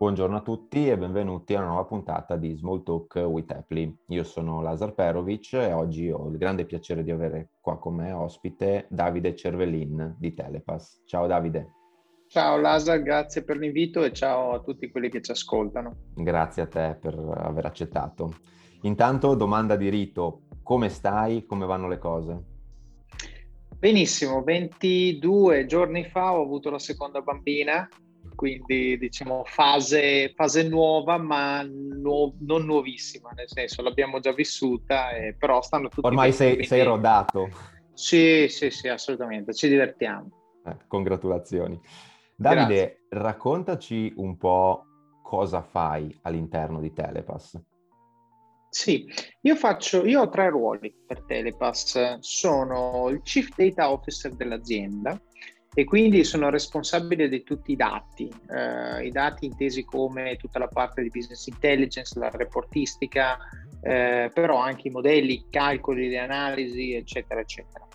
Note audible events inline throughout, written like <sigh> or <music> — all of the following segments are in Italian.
Buongiorno a tutti e benvenuti a una nuova puntata di Small Talk with Apply. Io sono Lazar Perovic e oggi ho il grande piacere di avere qua con me ospite Davide Cervellin di Telepass. Ciao Davide. Ciao Lazar, grazie per l'invito e ciao a tutti quelli che ci ascoltano. Grazie a te per aver accettato. Intanto, domanda di rito, come stai? Come vanno le cose? Benissimo, 22 giorni fa ho avuto la seconda bambina, quindi diciamo fase, fase nuova ma nu- non nuovissima, nel senso l'abbiamo già vissuta, eh, però stanno tutti Ormai sei, quindi... sei, rodato. Sì, sì, sì, assolutamente, ci divertiamo. Eh, congratulazioni. Davide, Grazie. raccontaci un po' cosa fai all'interno di Telepass. Sì, io faccio, io ho tre ruoli per Telepass. Sono il Chief Data Officer dell'azienda, e quindi sono responsabile di tutti i dati, eh, i dati intesi come tutta la parte di business intelligence, la reportistica, eh, però anche i modelli, i calcoli, le analisi, eccetera, eccetera.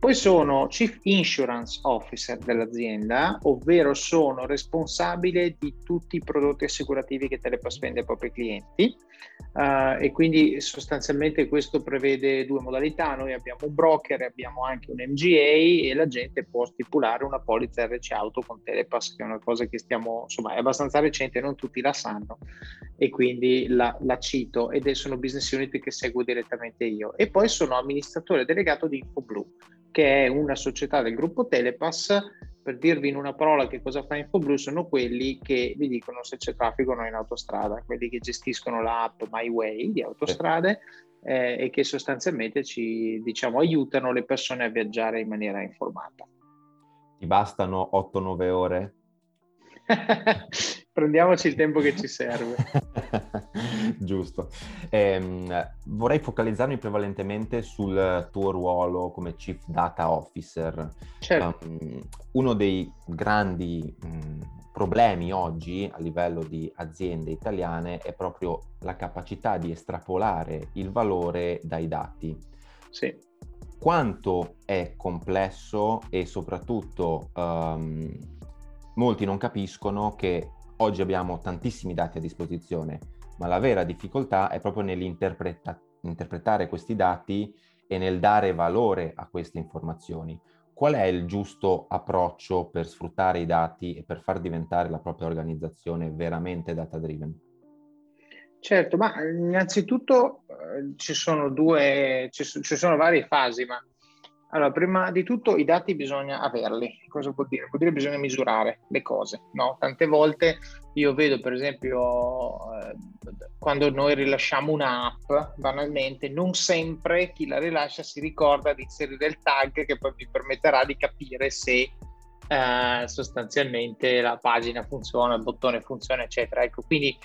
Poi sono Chief Insurance Officer dell'azienda, ovvero sono responsabile di tutti i prodotti assicurativi che Telepass vende ai propri clienti uh, e quindi sostanzialmente questo prevede due modalità. Noi abbiamo un broker, abbiamo anche un MGA e la gente può stipulare una polizza RC Auto con Telepass, che è una cosa che stiamo, insomma, è abbastanza recente, non tutti la sanno e quindi la, la cito ed è, sono business unit che seguo direttamente io. E poi sono amministratore delegato di InfoBlue che è una società del gruppo Telepass. Per dirvi in una parola che cosa fa InfoBlue, sono quelli che vi dicono se c'è traffico o no in autostrada, quelli che gestiscono l'app MyWay di autostrade eh, e che sostanzialmente ci diciamo, aiutano le persone a viaggiare in maniera informata. Ti bastano 8-9 ore <laughs> Prendiamoci il tempo che ci serve. <laughs> Giusto. Eh, vorrei focalizzarmi prevalentemente sul tuo ruolo come Chief Data Officer. Certo. Um, uno dei grandi um, problemi oggi a livello di aziende italiane è proprio la capacità di estrapolare il valore dai dati. Sì. Quanto è complesso e soprattutto um, molti non capiscono che oggi abbiamo tantissimi dati a disposizione, ma la vera difficoltà è proprio nell'interpretare questi dati e nel dare valore a queste informazioni. Qual è il giusto approccio per sfruttare i dati e per far diventare la propria organizzazione veramente data driven? Certo, ma innanzitutto eh, ci sono due, ci, ci sono varie fasi, ma allora, prima di tutto i dati bisogna averli. Cosa vuol dire? Vuol dire che bisogna misurare le cose. No? Tante volte io vedo, per esempio, eh, quando noi rilasciamo un'app, banalmente, non sempre chi la rilascia si ricorda di inserire il tag che poi vi permetterà di capire se eh, sostanzialmente la pagina funziona, il bottone funziona, eccetera. Ecco, quindi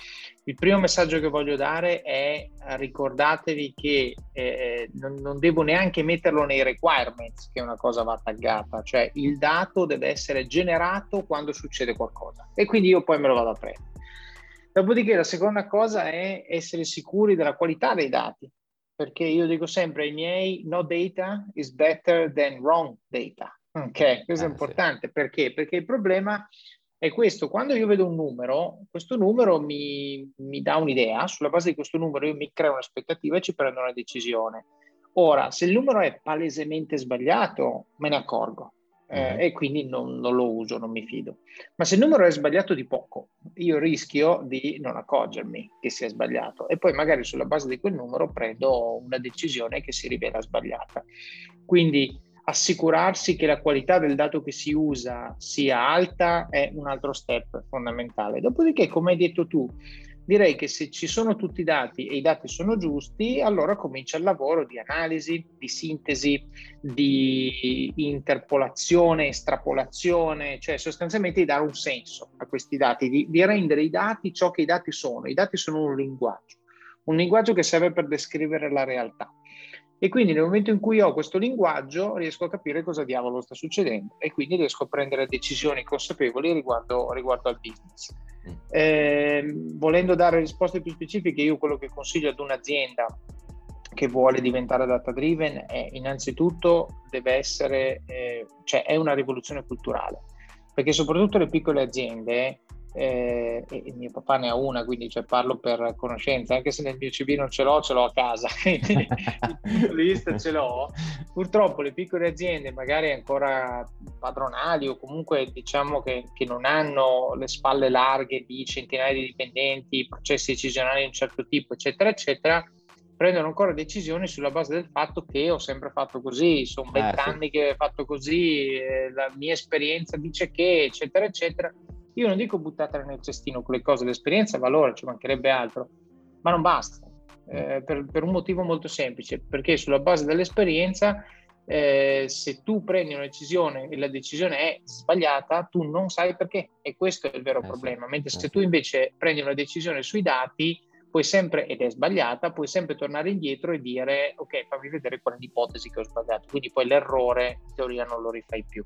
il primo messaggio che voglio dare è ricordatevi che eh, non, non, devo neanche metterlo nei requirements che una cosa va taggata, cioè il dato deve essere generato quando succede qualcosa e quindi io poi me lo vado a prendere. Dopodiché la seconda cosa è essere sicuri della qualità dei dati, perché io dico sempre ai miei no data is better than wrong data. Ok, questo ah, è importante sì. perché? Perché il problema è questo, quando io vedo un numero, questo numero mi, mi, dà un'idea, sulla base di questo numero io mi creo un'aspettativa e ci prendo una decisione. Ora, se il numero è palesemente sbagliato, me ne accorgo eh, mm-hmm. e quindi non, non, lo uso, non mi fido. Ma se il numero è sbagliato di poco, io rischio di non accorgermi che sia sbagliato e poi magari sulla base di quel numero prendo una decisione che si rivela sbagliata. Quindi assicurarsi che la qualità del dato che si usa sia alta è un altro step fondamentale. Dopodiché, come hai detto tu, direi che se ci sono tutti i dati e i dati sono giusti, allora comincia il lavoro di analisi, di sintesi, di interpolazione, estrapolazione, cioè sostanzialmente di dare un senso a questi dati, di, di rendere i dati ciò che i dati sono. I dati sono un linguaggio, un linguaggio che serve per descrivere la realtà. E quindi nel momento in cui ho questo linguaggio riesco a capire cosa diavolo sta succedendo e quindi riesco a prendere decisioni consapevoli riguardo, riguardo al business. Eh, volendo dare risposte più specifiche, io quello che consiglio ad un'azienda che vuole diventare data driven è innanzitutto deve essere, eh, cioè è una rivoluzione culturale, perché soprattutto le piccole aziende eh, e mio papà ne ha una, quindi cioè, parlo per conoscenza, anche se nel mio CB non ce l'ho, ce l'ho a casa, <laughs> quindi vista ce l'ho. Purtroppo le piccole aziende, magari ancora padronali o comunque diciamo che, che non hanno le spalle larghe di centinaia di dipendenti, processi decisionali di un certo tipo, eccetera, eccetera, prendono ancora decisioni sulla base del fatto che ho sempre fatto così, sono vent'anni eh, sì. che ho fatto così, eh, la mia esperienza dice che, eccetera, eccetera io non dico buttatela nel cestino quelle cose, l'esperienza valore, ci mancherebbe altro, ma non basta, eh, per, per, un motivo molto semplice, perché sulla base dell'esperienza, eh, se tu prendi una decisione e la decisione è sbagliata, tu non sai perché, e questo è il vero eh, problema, mentre eh, se tu invece prendi una decisione sui dati, puoi sempre, ed è sbagliata, puoi sempre tornare indietro e dire ok, fammi vedere qual è l'ipotesi che ho sbagliato, quindi poi l'errore in teoria non lo rifai più.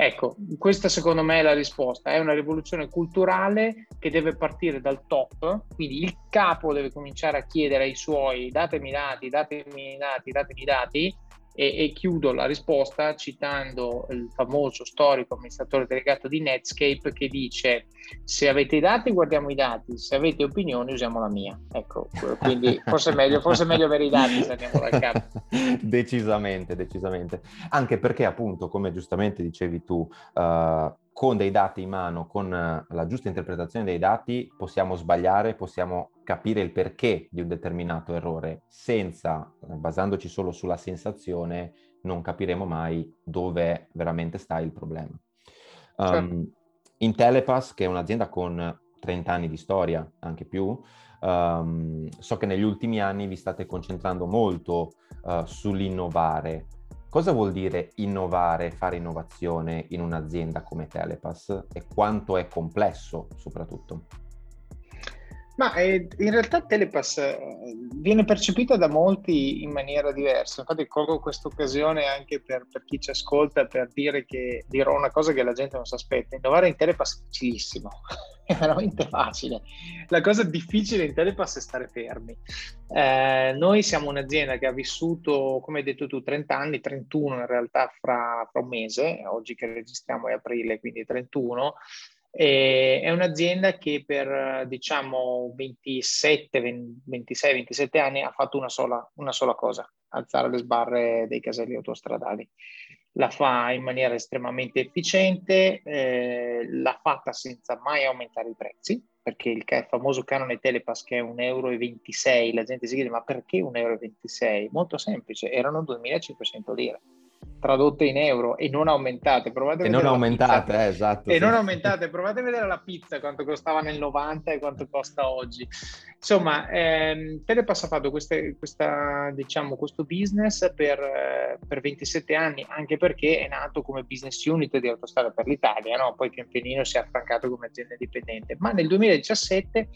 Ecco, questa secondo me è la risposta, è una rivoluzione culturale che deve partire dal top, quindi il capo deve cominciare a chiedere ai suoi datemi i dati, datemi i dati, datemi i dati, e, e, chiudo la risposta citando il famoso storico amministratore delegato di Netscape che dice se avete i dati guardiamo i dati, se avete opinioni usiamo la mia. Ecco, quindi <laughs> forse è meglio, forse è meglio avere i dati se andiamo dal capo. <laughs> decisamente, decisamente. Anche perché appunto, come giustamente dicevi tu, uh, con dei dati in mano, con la giusta interpretazione dei dati, possiamo sbagliare, possiamo capire il perché di un determinato errore. Senza, basandoci solo sulla sensazione, non capiremo mai dove veramente sta il problema. Um, certo. In Telepass, che è un'azienda con 30 anni di storia, anche più, um, so che negli ultimi anni vi state concentrando molto uh, sull'innovare, Cosa vuol dire innovare, fare innovazione in un'azienda come Telepass e quanto è complesso soprattutto? Ma eh, in realtà Telepass eh, viene percepita da molti in maniera diversa. Infatti colgo questa occasione anche per, per, chi ci ascolta per dire che dirò una cosa che la gente non si aspetta. Innovare in Telepass è facilissimo, <laughs> è veramente facile. La cosa difficile in Telepass è stare fermi. Eh, noi siamo un'azienda che ha vissuto, come hai detto tu, 30 anni, 31 in realtà fra, fra un mese, oggi che registriamo è aprile, quindi 31 e è un'azienda che per diciamo 27, 26, 27 anni ha fatto una sola, una sola cosa, alzare le sbarre dei caselli autostradali. La fa in maniera estremamente efficiente, eh, l'ha fatta senza mai aumentare i prezzi, perché il, famoso canone Telepass che è 1,26 euro, la gente si chiede ma perché 1,26 euro? Molto semplice, erano 2.500 lire tradotte in euro e non aumentate. Provate e non aumentate, eh, esatto. E sì. non aumentate, provate a vedere la pizza quanto costava nel 90 e quanto costa oggi. Insomma, ehm, Telepass ha fatto queste, questa, diciamo, questo business per, eh, per, 27 anni, anche perché è nato come business unit di Autostrada per l'Italia, no? poi pian pianino si è affrancato come azienda indipendente. Ma nel 2017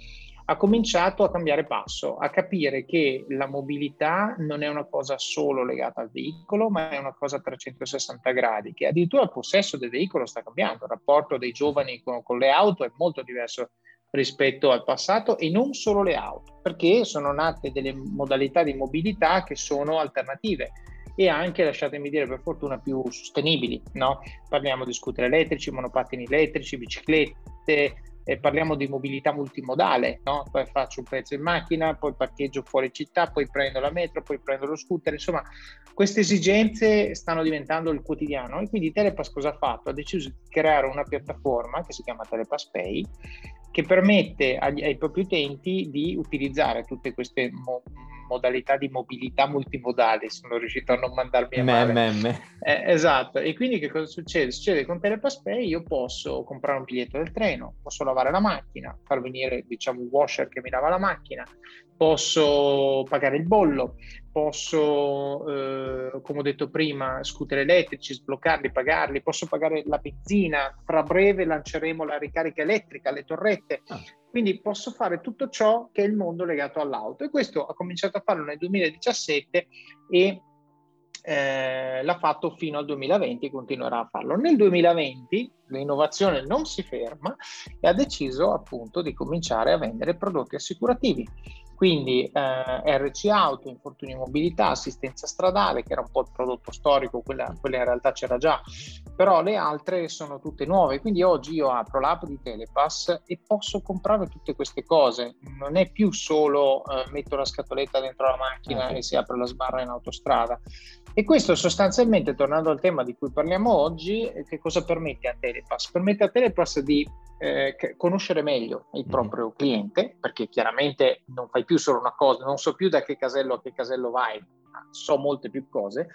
ha cominciato a cambiare passo, a capire che la mobilità non è una cosa solo legata al veicolo, ma è una cosa a 360 gradi, che addirittura il possesso del veicolo sta cambiando, il rapporto dei giovani con, con le auto è molto diverso rispetto al passato e non solo le auto, perché sono nate delle modalità di mobilità che sono alternative e anche, lasciatemi dire, per fortuna più sostenibili. No? Parliamo di scooter elettrici, monopattini elettrici, biciclette, eh, parliamo di mobilità multimodale, no? poi faccio un pezzo in macchina, poi parcheggio fuori città, poi prendo la metro, poi prendo lo scooter, insomma queste esigenze stanno diventando il quotidiano e quindi Telepass cosa ha fatto? Ha deciso di creare una piattaforma che si chiama Telepass Pay che permette agli, ai propri utenti di utilizzare tutte queste mo- modalità di mobilità multimodali, sono riuscito a non mandarmi a male. Eh, esatto, e quindi che cosa succede? Succede con Telepass Pay io posso comprare un biglietto del treno, posso lavare la macchina, far venire diciamo un washer che mi lava la macchina, posso pagare il bollo, posso, eh, come ho detto prima, scooter elettrici, sbloccarli, pagarli, posso pagare la benzina, fra breve lanceremo la ricarica elettrica, le torrette, ah. quindi posso fare tutto ciò che è il mondo legato all'auto e questo ha cominciato a farlo nel 2017 e eh, l'ha fatto fino al 2020 e continuerà a farlo. Nel 2020 l'innovazione non si ferma e ha deciso appunto di cominciare a vendere prodotti assicurativi. Quindi eh, RC Auto, infortuni mobilità, assistenza stradale, che era un po' il prodotto storico, quella, quella, in realtà c'era già, però le altre sono tutte nuove. Quindi oggi io apro l'app di Telepass e posso comprare tutte queste cose. Non è più solo eh, metto la scatoletta dentro la macchina okay. e si apre la sbarra in autostrada. E questo sostanzialmente, tornando al tema di cui parliamo oggi, eh, che cosa permette a Telepass? Permette a Telepass di eh, conoscere meglio il mhm. proprio mm-hmm. cliente, perché chiaramente non fai più solo una cosa, non so più da che casello a che casello vai, so molte più cose,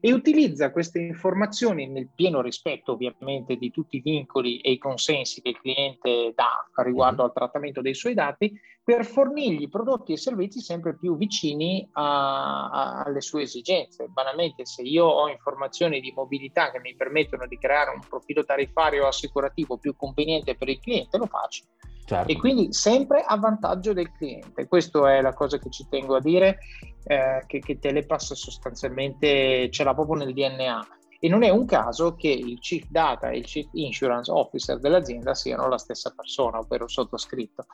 e utilizza queste informazioni nel pieno rispetto ovviamente di tutti i vincoli e i consensi che il cliente dà riguardo al trattamento dei suoi dati per fornirgli prodotti e servizi sempre più vicini a, a, alle sue esigenze. Banalmente, se io ho informazioni di mobilità che mi permettono di creare un profilo tariffario assicurativo più conveniente per il cliente, lo faccio. Certo. E quindi sempre a vantaggio del cliente. Questa è la cosa che ci tengo a dire, eh, che, che Telepass sostanzialmente ce l'ha proprio nel DNA. E non è un caso che il Chief Data e il Chief Insurance Officer dell'azienda siano la stessa persona, ovvero il sottoscritto.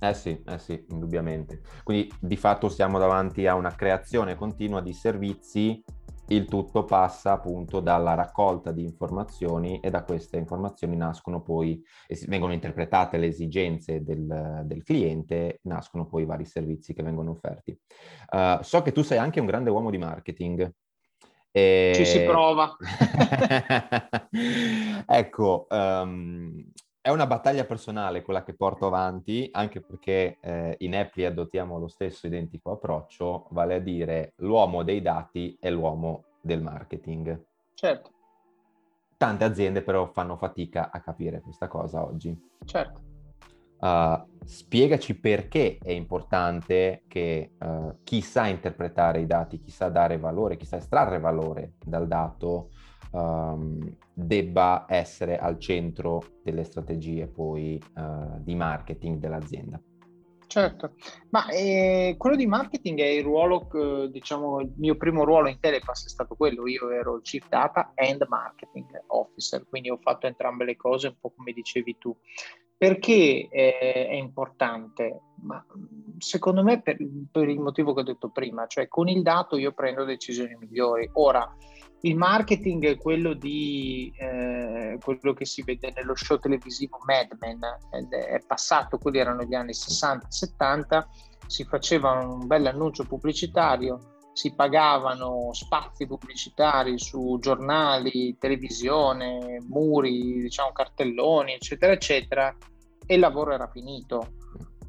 Eh sì, eh sì, indubbiamente. Quindi di fatto siamo davanti a una creazione continua di servizi il tutto passa appunto dalla raccolta di informazioni e da queste informazioni nascono poi, vengono interpretate le esigenze del, del cliente, nascono poi i vari servizi che vengono offerti. Uh, so che tu sei anche un grande uomo di marketing. E... Ci si prova. <laughs> ecco, um, è una battaglia personale quella che porto avanti, anche perché eh, in Appli adottiamo lo stesso identico approccio, vale a dire l'uomo dei dati è l'uomo del marketing. Certo. Tante aziende però fanno fatica a capire questa cosa oggi. Certo. Uh, spiegaci perché è importante che uh, chi sa interpretare i dati, chi sa dare valore, chi sa estrarre valore dal dato, um, debba essere al centro delle strategie poi uh, di marketing dell'azienda. Certo, ma eh, quello di marketing è il ruolo, eh, diciamo, il mio primo ruolo in Telepass è stato quello, io ero il Chief Data and Marketing Officer, quindi ho fatto entrambe le cose, un po' come dicevi tu. Perché è, è importante? Ma secondo me per, per, il motivo che ho detto prima, cioè con il dato io prendo decisioni migliori. Ora, il marketing è quello di eh, quello che si vede nello show televisivo Mad Men, è passato, quelli erano gli anni 60-70, si faceva un bel annuncio pubblicitario, si pagavano spazi pubblicitari su giornali, televisione, muri, diciamo cartelloni, eccetera, eccetera, e il lavoro era finito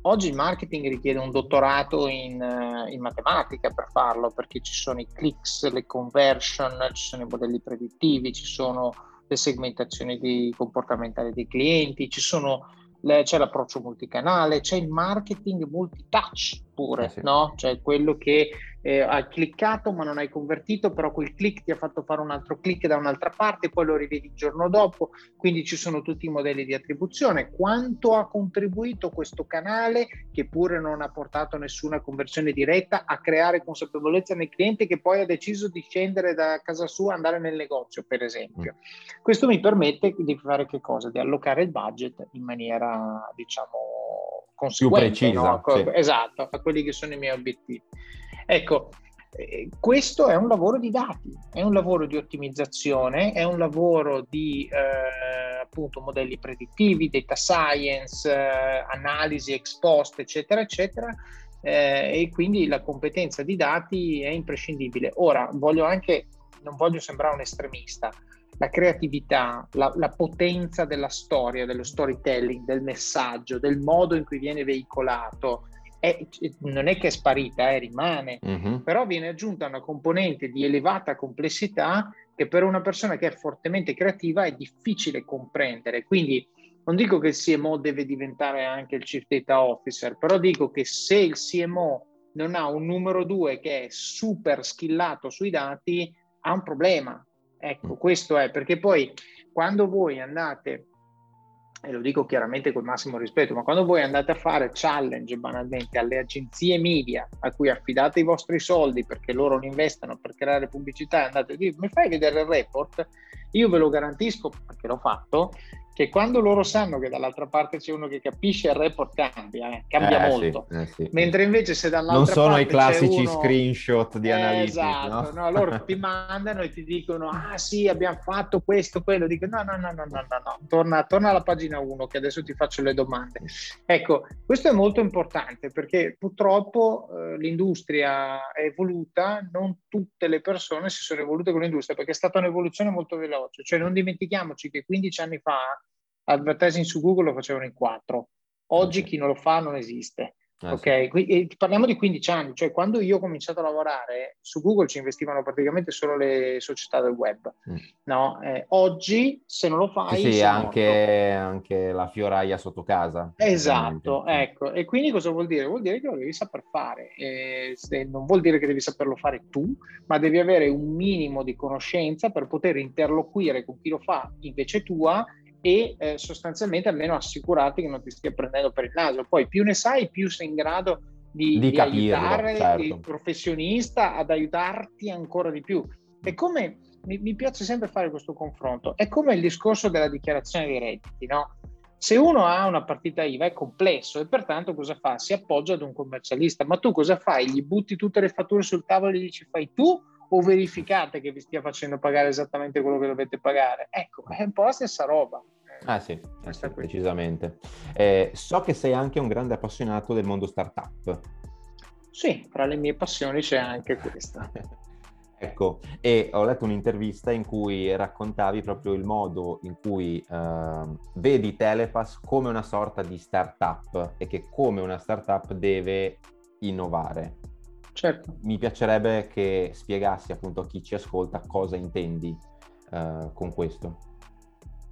Oggi il marketing richiede un dottorato in, eh, in, matematica per farlo, perché ci sono i clicks, le conversion, ci sono i modelli predittivi, ci sono le segmentazioni comportamentali dei clienti, ci sono c'è l'approccio multicanale, c'è il marketing multitouch pure, eh sì. no? Cioè quello che eh, hai cliccato ma non hai convertito, però quel click ti ha fatto fare un altro click da un'altra parte, poi lo rivedi il giorno dopo, quindi ci sono tutti i modelli di attribuzione. Quanto ha contribuito questo canale, che pure non ha portato nessuna conversione diretta, a creare consapevolezza nel cliente che poi ha deciso di scendere da casa sua e andare nel negozio, per esempio. Mm. Questo mi permette di fare che cosa? Di allocare il budget in maniera, diciamo. Più precisa. No? Sì. Esatto, a quelli che sono i miei obiettivi. Ecco, eh, questo è un lavoro di dati, è un lavoro di ottimizzazione, è un lavoro di eh, appunto modelli predittivi, data science, eh, analisi ex post, eccetera, eccetera. Eh, e quindi la competenza di dati è imprescindibile. Ora, voglio anche, non voglio sembrare un estremista, la creatività, la, la, potenza della storia, dello storytelling, del messaggio, del modo in cui viene veicolato, è, non è che è sparita, eh, rimane, uh-huh. però viene aggiunta una componente di elevata complessità che per una persona che è fortemente creativa è difficile comprendere. Quindi non dico che il CMO deve diventare anche il Chief Data Officer, però dico che se il CMO non ha un numero due che è super skillato sui dati, ha un problema. Ecco, questo è perché poi quando voi andate e lo dico chiaramente col massimo rispetto, ma quando voi andate a fare challenge banalmente alle agenzie media a cui affidate i vostri soldi perché loro li investono per creare pubblicità e andate a dire mi fai vedere il report, io ve lo garantisco perché l'ho fatto, che quando loro sanno che dall'altra parte c'è uno che capisce il report cambia, eh, cambia eh, molto. Sì, eh, sì. Mentre invece se dall'altra parte Non sono i classici uno... screenshot di eh, analisi. Esatto, no? no? loro ti mandano e ti dicono ah sì abbiamo fatto questo, quello, dico no no no no no, no, no. Torna, torna alla pagina 1 che adesso ti faccio le domande. Ecco, questo è molto importante perché purtroppo eh, l'industria è evoluta, non tutte le persone si sono evolute con l'industria perché è stata un'evoluzione molto veloce, cioè non dimentichiamoci che 15 anni fa advertising su Google lo facevano in quattro. Oggi chi non lo fa non esiste. Ah, ok, sì. Qui, parliamo di 15 anni, cioè quando io ho cominciato a lavorare su Google ci investivano praticamente solo le società del web. Mm. No? Eh, oggi se non lo fai... Sì, sì anche, anche, la fioraia sotto casa. Esatto, ecco. E quindi cosa vuol dire? Vuol dire che lo devi saper fare. Eh, non vuol dire che devi saperlo fare tu, ma devi avere un minimo di conoscenza per poter interloquire con chi lo fa invece tua e eh, sostanzialmente almeno assicurarti che non ti stia prendendo per il naso. Poi più ne sai, più sei in grado di, di, di aiutare certo. il professionista ad aiutarti ancora di più. È come mi, mi, piace sempre fare questo confronto, è come il discorso della dichiarazione dei redditi, no? Se uno ha una partita IVA è complesso e pertanto cosa fa? Si appoggia ad un commercialista, ma tu cosa fai? Gli butti tutte le fatture sul tavolo e gli dici fai tu o verificate che vi stia facendo pagare esattamente quello che dovete pagare? Ecco, è un po' la stessa roba. Ah sì, eh sì decisamente. Eh, so che sei anche un grande appassionato del mondo startup. Sì, tra le mie passioni c'è anche questa. <laughs> ecco, e ho letto un'intervista in cui raccontavi proprio il modo in cui eh, vedi Telepass come una sorta di startup e che come una startup deve innovare. Certo. Mi piacerebbe che spiegassi appunto a chi ci ascolta cosa intendi uh, con questo.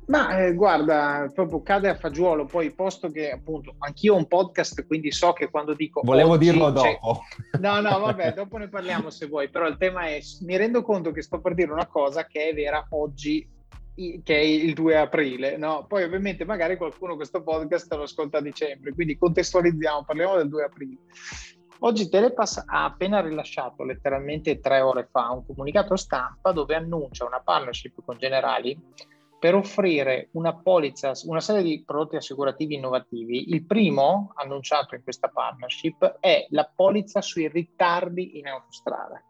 Ma eh, guarda, proprio cade a fagiolo, poi posto che appunto anch'io ho un podcast, quindi so che quando dico... Volevo oggi, dirlo dopo. Cioè... No, no, vabbè, dopo ne parliamo se vuoi, però il tema è, mi rendo conto che sto per dire una cosa che è vera oggi, che è il 2 aprile, no? Poi ovviamente magari qualcuno questo podcast lo ascolta a dicembre, quindi contestualizziamo, parliamo del 2 aprile. Oggi Telepass ha appena rilasciato letteralmente tre ore fa un comunicato stampa dove annuncia una partnership con Generali per offrire una polizza, una serie di prodotti assicurativi innovativi. Il primo annunciato in questa partnership è la polizza sui ritardi in autostrada.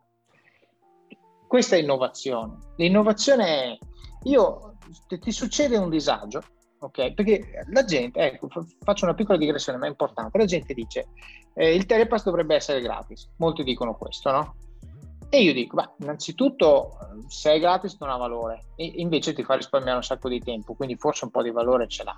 Questa è innovazione. L'innovazione è, io, ti succede un disagio, ok? Perché la gente, ecco, faccio una piccola digressione, ma è importante, la gente dice eh, il telepass dovrebbe essere gratis, molti dicono questo, no? E io dico, beh, innanzitutto se è gratis non ha valore, e invece ti fa risparmiare un sacco di tempo, quindi forse un po' di valore ce l'ha.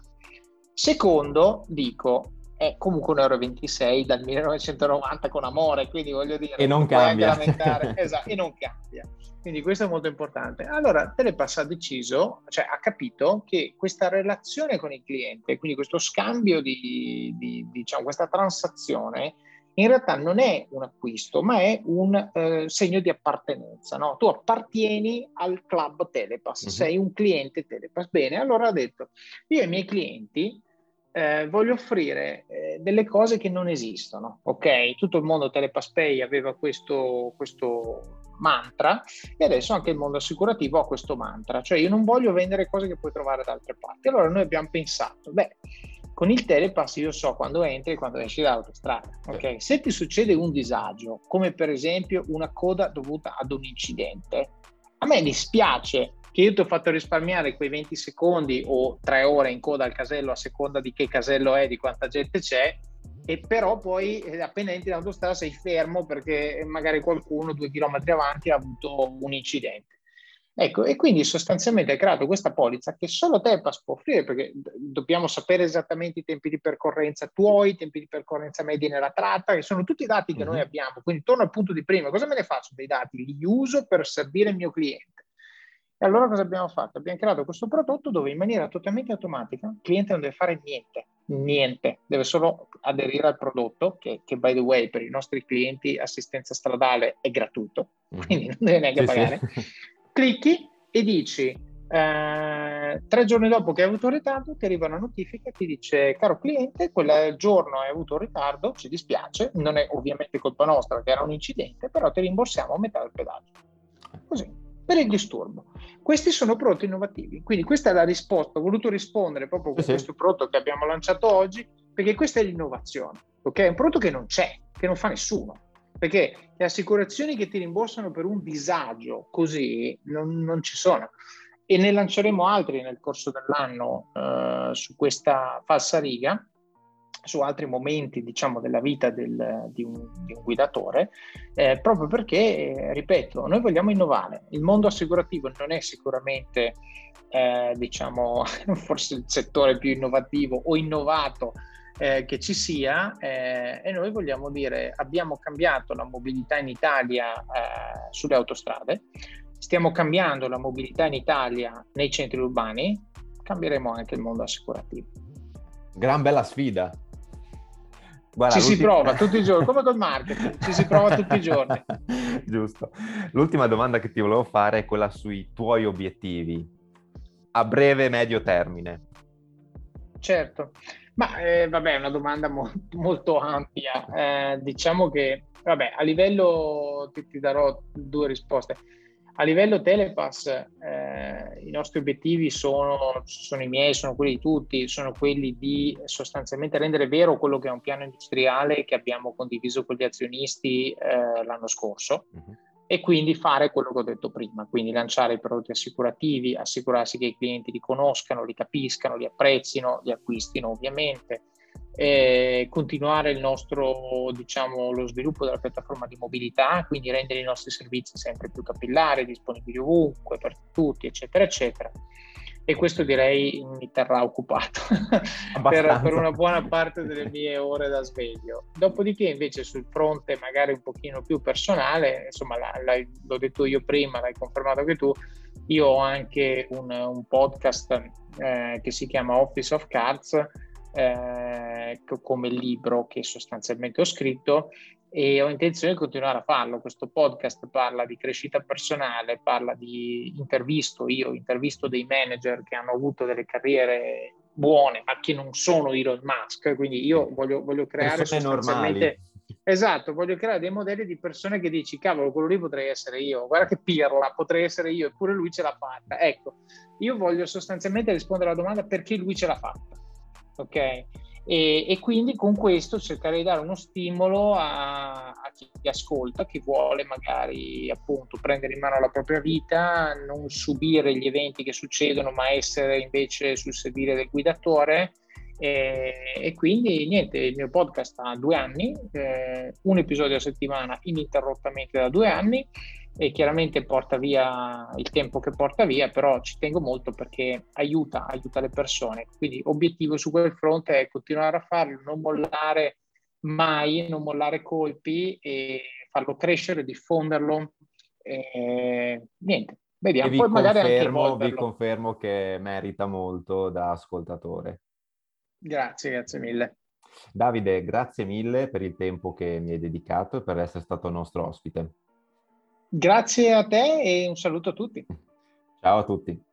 Secondo, dico, è comunque 1,26 euro dal 1990 con amore, quindi voglio dire... E non cambia. <laughs> esatto, e non cambia. Quindi questo è molto importante. Allora, Telepass ha deciso, cioè ha capito che questa relazione con il cliente, quindi questo scambio di, di diciamo, questa transazione, in realtà non è un acquisto, ma è un eh, segno di appartenenza. No? Tu appartieni al club Telepass, uh-huh. sei un cliente Telepass. Bene, allora ha detto, io ai miei clienti eh, voglio offrire eh, delle cose che non esistono, ok? Tutto il mondo Telepass Pay aveva questo, questo mantra e adesso anche il mondo assicurativo ha questo mantra, cioè io non voglio vendere cose che puoi trovare da altre parti. Allora noi abbiamo pensato, beh, con il telepass io so quando entri e quando esci dall'autostrada. Okay? Se ti succede un disagio, come per esempio una coda dovuta ad un incidente, a me dispiace che io ti ho fatto risparmiare quei 20 secondi o tre ore in coda al casello a seconda di che casello è, di quanta gente c'è, e però poi eh, appena entri dall'autostrada sei fermo perché magari qualcuno due chilometri avanti ha avuto un incidente. Ecco, e quindi sostanzialmente hai creato questa polizza che solo Telepass può offrire, perché dobbiamo sapere esattamente i tempi di percorrenza tuoi, i tempi di percorrenza medi nella tratta, che sono tutti i dati che mm-hmm. noi abbiamo. Quindi torno al punto di prima, cosa me ne faccio dei dati? Li uso per servire il mio cliente. E allora cosa abbiamo fatto? Abbiamo creato questo prodotto dove in maniera totalmente automatica il cliente non deve fare niente, niente, deve solo aderire al prodotto, che, che by the way per i nostri clienti assistenza stradale è gratuito, mm-hmm. quindi non deve neanche sì, pagare. Sì <laughs> clicchi e dici Eh, tre giorni dopo che hai avuto un ritardo ti arriva una notifica e ti dice caro cliente quel giorno hai avuto un ritardo ci dispiace non è ovviamente colpa nostra che era un incidente però ti rimborsiamo a metà del pedaggio. Così per il disturbo. Questi sono prodotti innovativi. Quindi questa è la risposta ho voluto rispondere proprio con sì. questo prodotto che abbiamo lanciato oggi perché questa è l'innovazione ok? È un prodotto che non c'è che non fa nessuno perché le assicurazioni che ti rimborsano per un disagio così non, non ci sono e ne lanceremo altri nel corso dell'anno eh, su questa falsa riga, su altri momenti diciamo, della vita del, di, un, di, un, guidatore, eh, proprio perché, ripeto, noi vogliamo innovare. Il mondo assicurativo non è sicuramente, eh, diciamo, <laughs> forse il settore più innovativo o innovato eh, che ci sia eh, e noi vogliamo dire abbiamo cambiato la mobilità in Italia eh, sulle autostrade, stiamo cambiando la mobilità in Italia nei centri urbani, cambieremo anche il mondo assicurativo. Gran bella sfida. Guarda, ci l'ultima... si prova tutti i giorni, come col marketing, <laughs> ci si prova tutti i giorni. Giusto. L'ultima domanda che ti volevo fare è quella sui tuoi obiettivi a breve e medio termine. Certo, ma eh, vabbè, è una domanda mo- molto ampia. Eh, diciamo che, vabbè, a livello ti, ti darò due risposte. A livello Telepass eh, i nostri obiettivi sono, sono, i miei, sono quelli di tutti, sono quelli di sostanzialmente rendere vero quello che è un piano industriale che abbiamo condiviso con gli azionisti eh, l'anno scorso uh-huh. E quindi fare quello che ho detto prima, quindi lanciare i prodotti assicurativi, assicurarsi che i clienti li conoscano, li capiscano, li apprezzino, li acquistino ovviamente, continuare il nostro, diciamo, lo sviluppo della piattaforma di mobilità, quindi rendere i nostri servizi sempre più capillari, disponibili ovunque, per tutti, eccetera, eccetera. E questo direi mi terrà occupato <laughs> per, per, una buona parte delle mie ore da sveglio. Dopodiché, invece, sul fronte magari un pochino più personale, insomma, l'ho detto io prima, l'hai confermato anche tu, io ho anche un, un podcast eh, che si chiama Office of Cards, eh, come libro che sostanzialmente ho scritto e ho intenzione di continuare a farlo. Questo podcast parla di crescita personale, parla di intervisto, io intervisto dei manager che hanno avuto delle carriere buone, ma che non sono Elon Musk, quindi io voglio, voglio creare sostanzialmente... Normali. Esatto, voglio creare dei modelli di persone che dici, cavolo, quello lì potrei essere io, guarda che pirla, potrei essere io, eppure lui ce l'ha fatta. Ecco, io voglio sostanzialmente rispondere alla domanda perché lui ce l'ha fatta ok? E, e, quindi con questo cercare di dare uno stimolo a, a, chi ascolta, chi vuole magari appunto prendere in mano la propria vita, non subire gli eventi che succedono, ma essere invece sul sedile del guidatore. E, e quindi niente, il mio podcast ha due anni, eh, un episodio a settimana ininterrottamente da due anni e chiaramente porta via il tempo che porta via, però ci tengo molto perché aiuta, aiuta le persone. Quindi obiettivo su quel fronte è continuare a farlo, non mollare mai, non mollare colpi e farlo crescere, diffonderlo. E, niente, vediamo. Poi magari confermo, anche vi confermo che merita molto da ascoltatore. Grazie, grazie mille. Davide, grazie mille per il tempo che mi hai dedicato e per essere stato nostro ospite. Grazie a te e un saluto a tutti. Ciao a tutti.